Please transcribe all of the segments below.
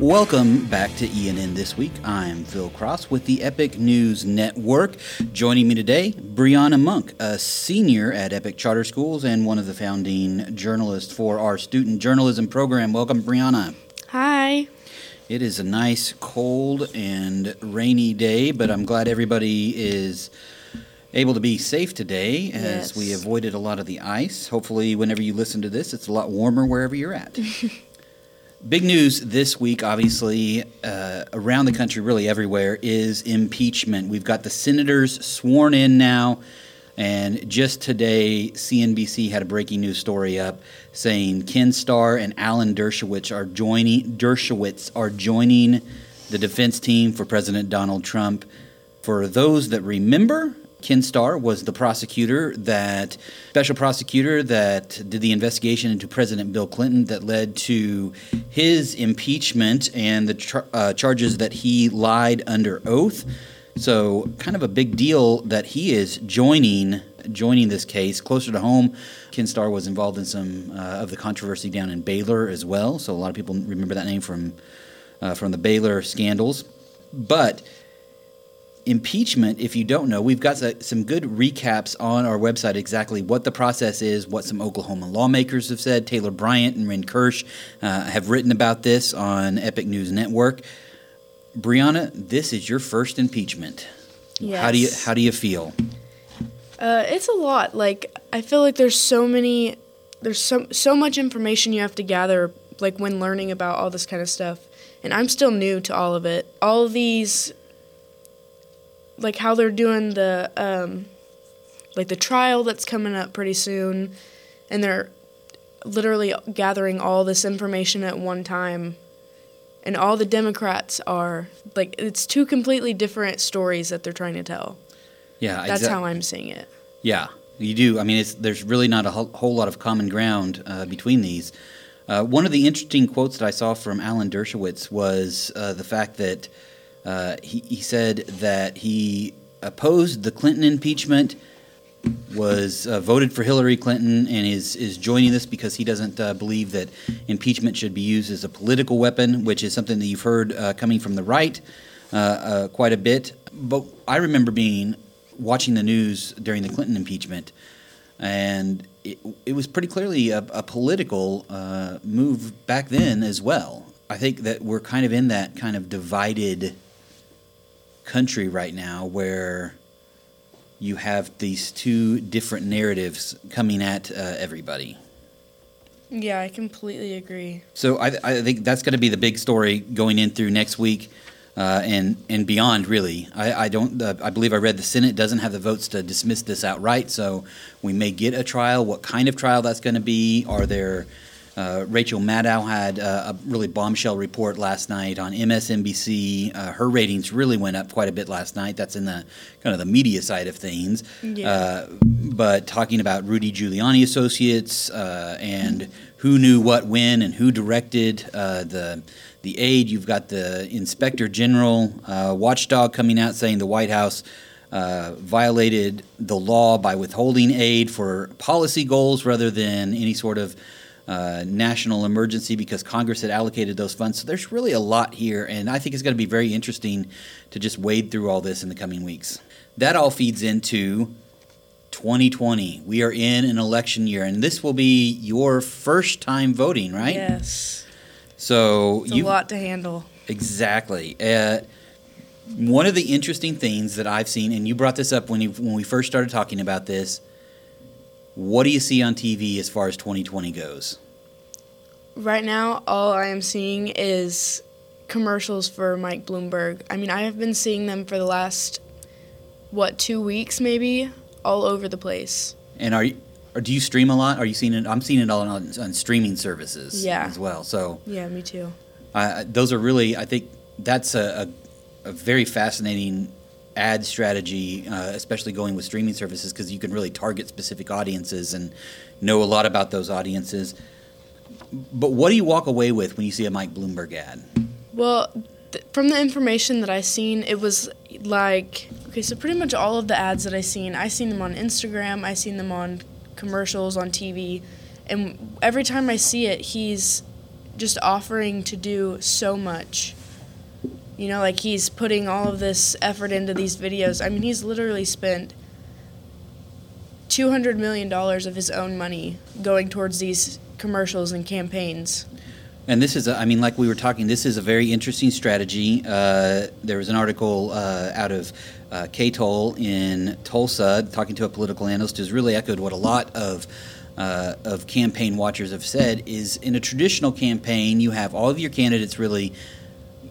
Welcome back to ENN This Week. I'm Phil Cross with the Epic News Network. Joining me today, Brianna Monk, a senior at Epic Charter Schools and one of the founding journalists for our student journalism program. Welcome, Brianna. Hi. It is a nice, cold, and rainy day, but I'm glad everybody is able to be safe today as Yes. we avoided a lot of the ice. Hopefully, whenever you listen to this, it's a lot warmer wherever you're at. Big news this week, obviously, uh, around the country, really everywhere, is impeachment. We've got the senators sworn in now, and just today, CNBC had a breaking news story up saying Ken Starr and Alan Dershowitz are joining Dershowitz are joining the defense team for President Donald Trump. For those that remember, Ken Starr was the prosecutor that special prosecutor that did the investigation into President Bill Clinton that led to his impeachment and the uh, charges that he lied under oath. So, kind of a big deal that he is joining joining this case closer to home. Ken Starr was involved in some uh, of the controversy down in Baylor as well. So, a lot of people remember that name from uh, from the Baylor scandals. But impeachment, if you don't know, we've got some good recaps on our website exactly what the process is, what some Oklahoma lawmakers have said. Taylor Bryant and Ren Kirsch uh, have written about this on Epic News Network. Brianna, this is your first impeachment. How do you how do you feel? Uh, it's a lot. Like I feel like there's so many, there's so so much information you have to gather. Like when learning about all this kind of stuff, and I'm still new to all of it. All of these, like how they're doing the, um, like the trial that's coming up pretty soon, and they're literally gathering all this information at one time. And all the Democrats are like it's two completely different stories that they're trying to tell. Yeah, That's exact- how I'm seeing it. Yeah, you do. I mean, it's, there's really not a whole, whole lot of common ground uh, between these. Uh, one of the interesting quotes that I saw from Alan Dershowitz was uh, the fact that uh, he, he said that he opposed the Clinton impeachment, was uh, voted for Hillary Clinton, and is is joining this because he doesn't uh, believe that impeachment should be used as a political weapon, which is something that you've heard uh, coming from the right uh, uh, quite a bit. But I remember being watching the news during the Clinton impeachment, and it, it was pretty clearly a, a political move back then as well. I think that we're kind of in that kind of divided country right now where you have these two different narratives coming at uh, everybody. Yeah, I completely agree. So I, I think that's going to be the big story going in through next week uh, and and beyond. Really, I, I don't. Uh, I believe I read the Senate doesn't have the votes to dismiss this outright. So we may get a trial. What kind of trial that's going to be? Are there? Uh, Rachel Maddow had uh, a really bombshell report last night on MSNBC. Uh, her ratings really went up quite a bit last night. That's in the kind of the media side of things. Yeah. Uh, but talking about Rudy Giuliani associates uh, and who knew what when and who directed uh, the the aid. You've got the Inspector General uh, watchdog coming out saying the White House uh, violated the law by withholding aid for policy goals rather than any sort of uh, national emergency because Congress had allocated those funds. So there's really a lot here, and I think it's going to be very interesting to just wade through all this in the coming weeks. That all feeds into 2020. We are in an election year, and this will be your first time voting, right? Yes. So It's you a lot to handle. exactly. Uh, one of the interesting things that I've seen, and you brought this up when you when we first started talking about this. What do you see on TV as far as 2020 goes? Right now, all I am seeing is commercials for Mike Bloomberg. I mean, I have been seeing them for the last, what, two weeks maybe, all over the place. And are you, or do you stream a lot? Are you seeing it? I'm seeing it all on, on streaming services Yeah. as well. So Yeah, me too. uh, those are really, I think that's a, a, a very fascinating ad strategy, uh, especially going with streaming services because you can really target specific audiences and know a lot about those audiences. But what do you walk away with when you see a Mike Bloomberg ad? Well, th- from the information that I've seen, it was like okay, so pretty much all of the ads that I've seen, I've seen them on Instagram, I've seen them on commercials on TV, and every time I see it, he's just offering to do so much. You know, like he's putting all of this effort into these videos. I mean, he's literally spent $200 million of his own money going towards these commercials and campaigns. And this is, a, I mean, like we were talking, this is a very interesting strategy. Uh, there was an article uh, out of uh, KTOL in Tulsa talking to a political analyst who's really echoed what a lot of uh, of campaign watchers have said is in a traditional campaign, you have all of your candidates really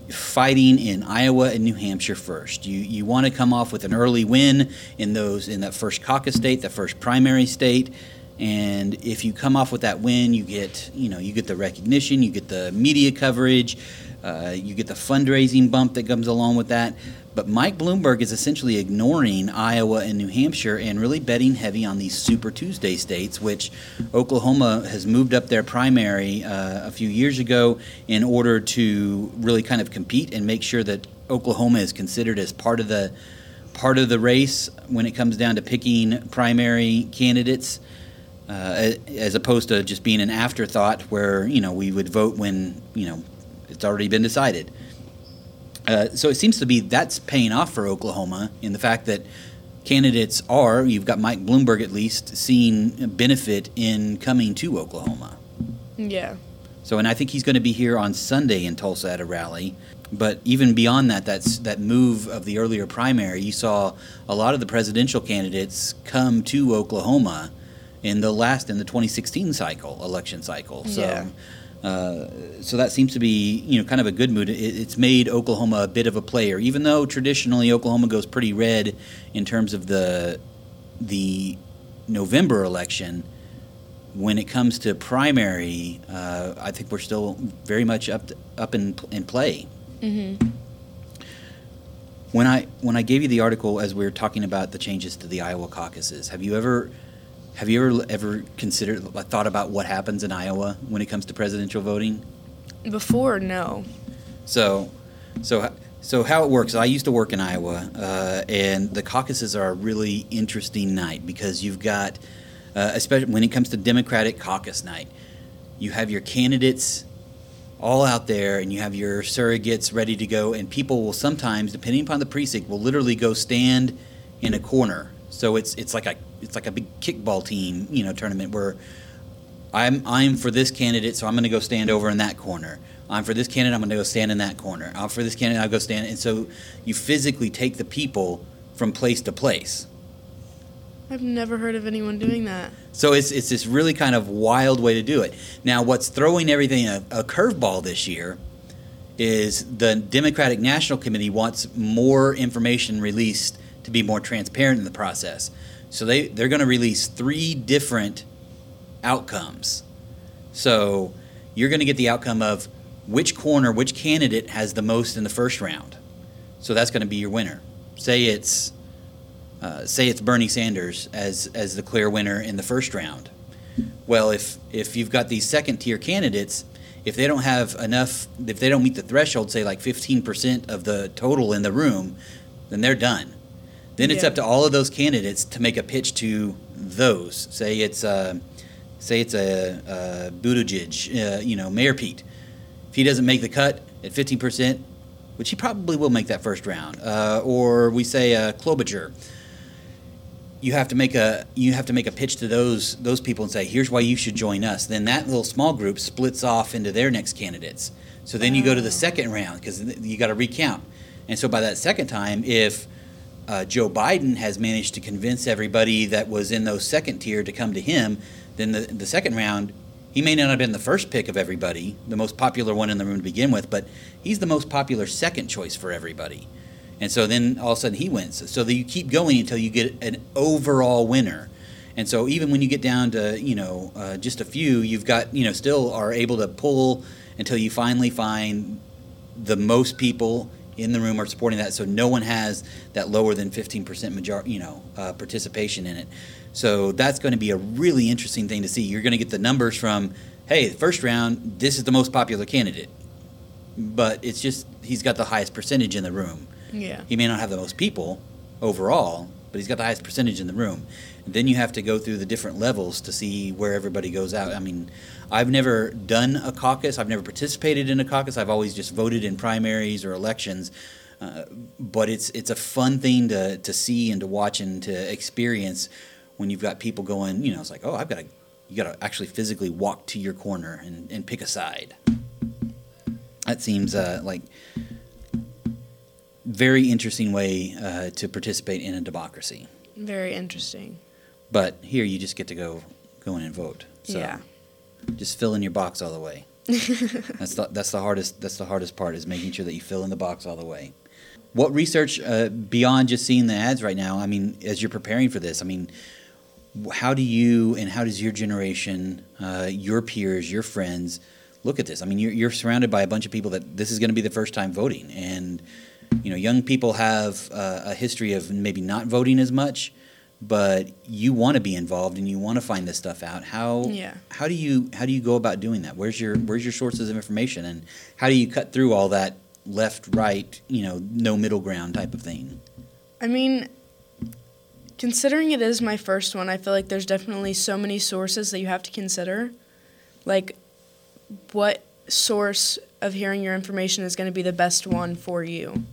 fighting in Iowa and New Hampshire first. You you want to come off with an early win in those in that first caucus state, the first primary state. And if you come off with that win, you get you know you get the recognition, you get the media coverage, uh, you get the fundraising bump that comes along with that. But Mike Bloomberg is essentially ignoring Iowa and New Hampshire and really betting heavy on these Super Tuesday states, which Oklahoma has moved up their primary uh, a few years ago in order to really kind of compete and make sure that Oklahoma is considered as part of the part of the race when it comes down to picking primary candidates. Uh, as opposed to just being an afterthought where you know we would vote when you know it's already been decided. Uh, so it seems to be that's paying off for Oklahoma in the fact that candidates are, you've got Mike Bloomberg at least, seeing benefit in coming to Oklahoma. Yeah. So, and I think he's going to be here on Sunday in Tulsa at a rally. But even beyond that, that's that move of the earlier primary. You saw a lot of the presidential candidates come to Oklahoma in the last in the 2016 cycle, election cycle. So, Yeah. Uh, so that seems to be you know kind of a good mood. It, it's made Oklahoma a bit of a player, even though traditionally Oklahoma goes pretty red in terms of the the November election. When it comes to primary, uh, I think we're still very much up up in in play. Mhm. When I when I gave you the article as we were talking about the changes to the Iowa caucuses, have you ever have you ever ever considered thought about what happens in Iowa when it comes to presidential voting? Before, no. So, so so how it works? I used to work in Iowa, uh, and the caucuses are a really interesting night because you've got, uh, especially when it comes to Democratic caucus night, you have your candidates all out there, and you have your surrogates ready to go, and people will sometimes, depending upon the precinct, will literally go stand in a corner. So it's it's like a it's like a big kickball team, you know, tournament where I'm I'm for this candidate, so I'm going to go stand over in that corner. I'm for this candidate, I'm going to go stand in that corner. I'm for this candidate, I'll go stand. And so you physically take the people from place to place. I've never heard of anyone doing that. So it's it's this really kind of wild way to do it. Now, what's throwing everything a, a curveball this year is the Democratic National Committee wants more information released to be more transparent in the process. So they they're going to release three different outcomes. So you're going to get the outcome of which corner, which candidate has the most in the first round. So that's going to be your winner. Say it's uh, say it's Bernie Sanders as as the clear winner in the first round. Well, if if you've got these second tier candidates, if they don't have enough, if they don't meet the threshold, say like 15% of the total in the room, then they're done. Then it's Yeah. up to all of those candidates to make a pitch to those. Say it's a, say it's a, a Buttigieg, uh, you know, Mayor Pete. If he doesn't make the cut at 15%, which he probably will make that first round, uh, or we say a Klobuchar, you have to make a you have to make a pitch to those those people and say, here's why you should join us. Then that little small group splits off into their next candidates. So then you go to the second round because you got to recount. And so by that second time, if uh, Joe Biden has managed to convince everybody that was in those second tier to come to him, then the the second round, he may not have been the first pick of everybody, the most popular one in the room to begin with, but he's the most popular second choice for everybody. And so then all of a sudden he wins. So that you keep going until you get an overall winner. And so even when you get down to you know uh, just a few, you've got you know still are able to pull until you finally find the most people in the room are supporting that. So no one has that lower than 15% major you know uh, participation in it. So that's going to be a really interesting thing to see. You're going to get the numbers from hey, the first round, this is the most popular candidate, but it's just he's got the highest percentage in the room. Yeah. He may not have the most people overall, but he's got the highest percentage in the room. And then you have to go through the different levels to see where everybody goes out. I mean, I've never done a caucus. I've never participated in a caucus. I've always just voted in primaries or elections. Uh, but it's it's a fun thing to to see and to watch and to experience when you've got people going. You know, it's like, oh, I've got to you got to actually physically walk to your corner and, and pick a side. That seems uh, like very interesting way uh, to participate in a democracy. Very interesting. But here you just get to go go in and vote. So Yeah. just fill in your box all the way. that's the that's the hardest that's the hardest part is making sure that you fill in the box all the way. What research uh, beyond just seeing the ads right now? I mean, as you're preparing for this, I mean, how do you and how does your generation, uh, your peers, your friends look at this? I mean, you're, you're surrounded by a bunch of people that this is going to be the first time voting, and you know, young people have uh, a history of maybe not voting as much, but you want to be involved and you want to find this stuff out. How Yeah. how do you how do you go about doing that? Where's your where's your sources of information, and how do you cut through all that left right you know no middle ground type of thing? I mean, considering it is my first one, I feel like there's definitely so many sources that you have to consider. Like, what source of hearing your information is going to be the best one for you?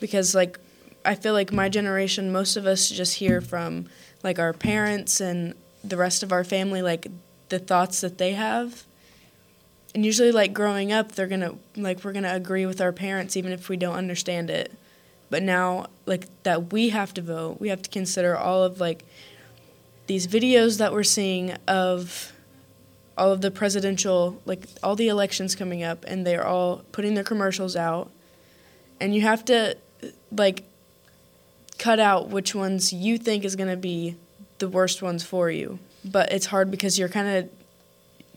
Because, like, I feel like my generation, most of us just hear from, like, our parents and the rest of our family, like, the thoughts that they have. And usually, like, growing up, they're to, like, we're to agree with our parents even if we don't understand it but now like that we have to vote we have to consider all of like these videos that we're seeing of all of the presidential like all the elections coming up and they're all putting their commercials out and you have to like cut out which ones you think is going to be the worst ones for you but it's hard because you're kind of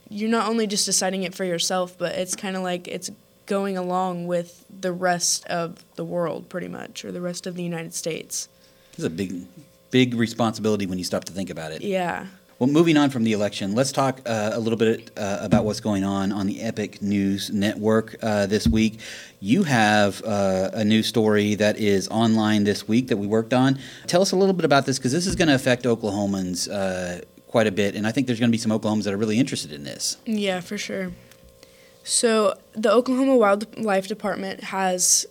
you're not only just deciding it for yourself but it's kind of like it's going along with the rest of the world pretty much or the rest of the United States. It's a big big responsibility when you stop to think about it. Yeah. Well, moving on from the election, let's talk uh, a little bit uh, about what's going on on the Epic News Network uh, this week. You have uh, a new story that is online this week that we worked on. Tell us a little bit about this because this is going to affect Oklahomans uh, quite a bit, and I think there's going to be some Oklahomans that are really interested in this. Yeah, for sure. So, the Oklahoma Wildlife Department has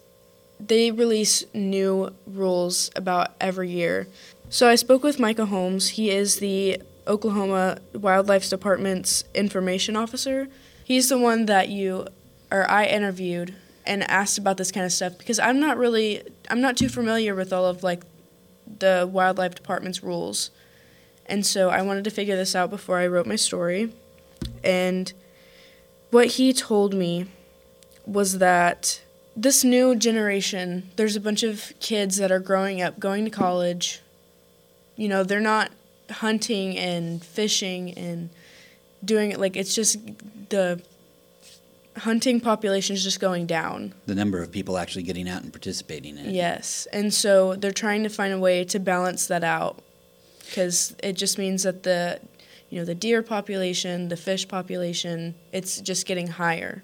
they release new rules about every year. So, I spoke with Micah Holmes. He is the Oklahoma Wildlife Department's information officer. He's the one that you or I interviewed and asked about this kind of stuff because I'm not really I'm not too familiar with all of like the wildlife department's rules. And so I wanted to figure this out before I wrote my story. And what he told me was that this new generation, there's a bunch of kids that are growing up, going to college. You know, they're not hunting and fishing and doing it like it's just the hunting population is just going down. The number of people actually getting out and participating in it. Yes. And so they're trying to find a way to balance that out because it just means that the you know the deer population, the fish population, it's just getting higher.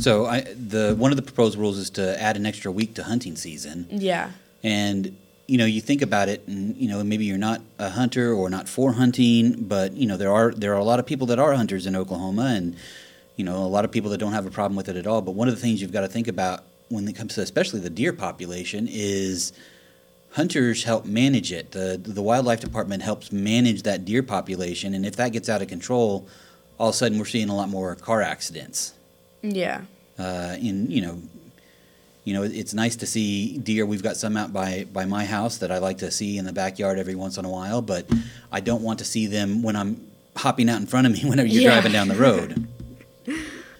So, I, the one of the proposed rules is to add an extra week to hunting season. Yeah. And you know, you think about it, and you know, maybe you're not a hunter or not for hunting, but you know, there are there are a lot of people that are hunters in Oklahoma, and you know, a lot of people that don't have a problem with it at all. But one of the things you've got to think about when it comes to especially the deer population is hunters help manage it. The the wildlife department helps manage that deer population, and if that gets out of control, all of a sudden we're seeing a lot more car accidents Yeah. uh, in you know you know it's nice to see deer we've got some out by by my house that i like to see in the backyard every once in a while but i don't want to see them when i'm hopping out in front of me whenever you're Yeah. driving down the road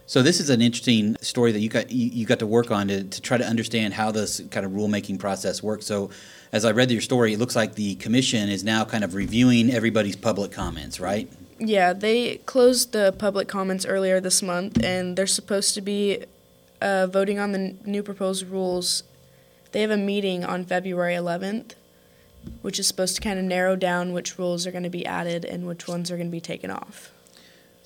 so this is an interesting story that you got you, got to work on to, to try to understand how this kind of rulemaking process works so as i read your story it looks like the commission is now kind of reviewing everybody's public comments right Yeah, they closed the public comments earlier this month, and they're supposed to be uh, voting on the new proposed rules. They have a meeting on February 11th, which is supposed to kind of narrow down which rules are going to be added and which ones are going to be taken off.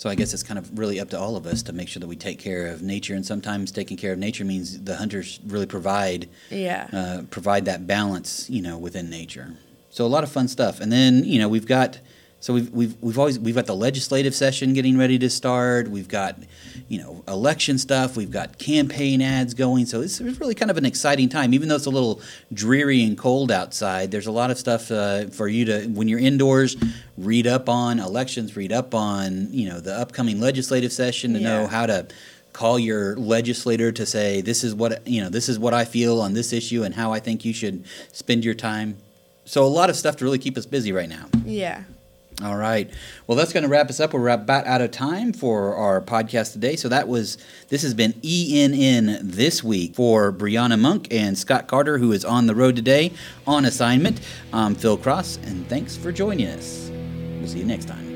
So I guess it's kind of really up to all of us to make sure that we take care of nature, and sometimes taking care of nature means the hunters really provide Yeah. uh, provide that balance, you know, within nature. So a lot of fun stuff. And then you know we've got so we've we've we've always we've got the legislative session getting ready to start. We've got you know election stuff. We've got campaign ads going. So it's really kind of an exciting time, even though it's a little dreary and cold outside. There's a lot of stuff uh, for you to when you're indoors. Read up on elections. Read up on you know the upcoming legislative session to know how to call your legislator to say this is what you know this is what I feel on this issue and how I think you should spend your time. So a lot of stuff to really keep us busy right now. Yeah. All right. Well, that's going to wrap us up. We're about out of time for our podcast today. So that was this has been ENN this week for Brianna Monk and Scott Carter, who is on the road today on assignment. I'm Phil Cross, and thanks for joining us. We'll see you next time.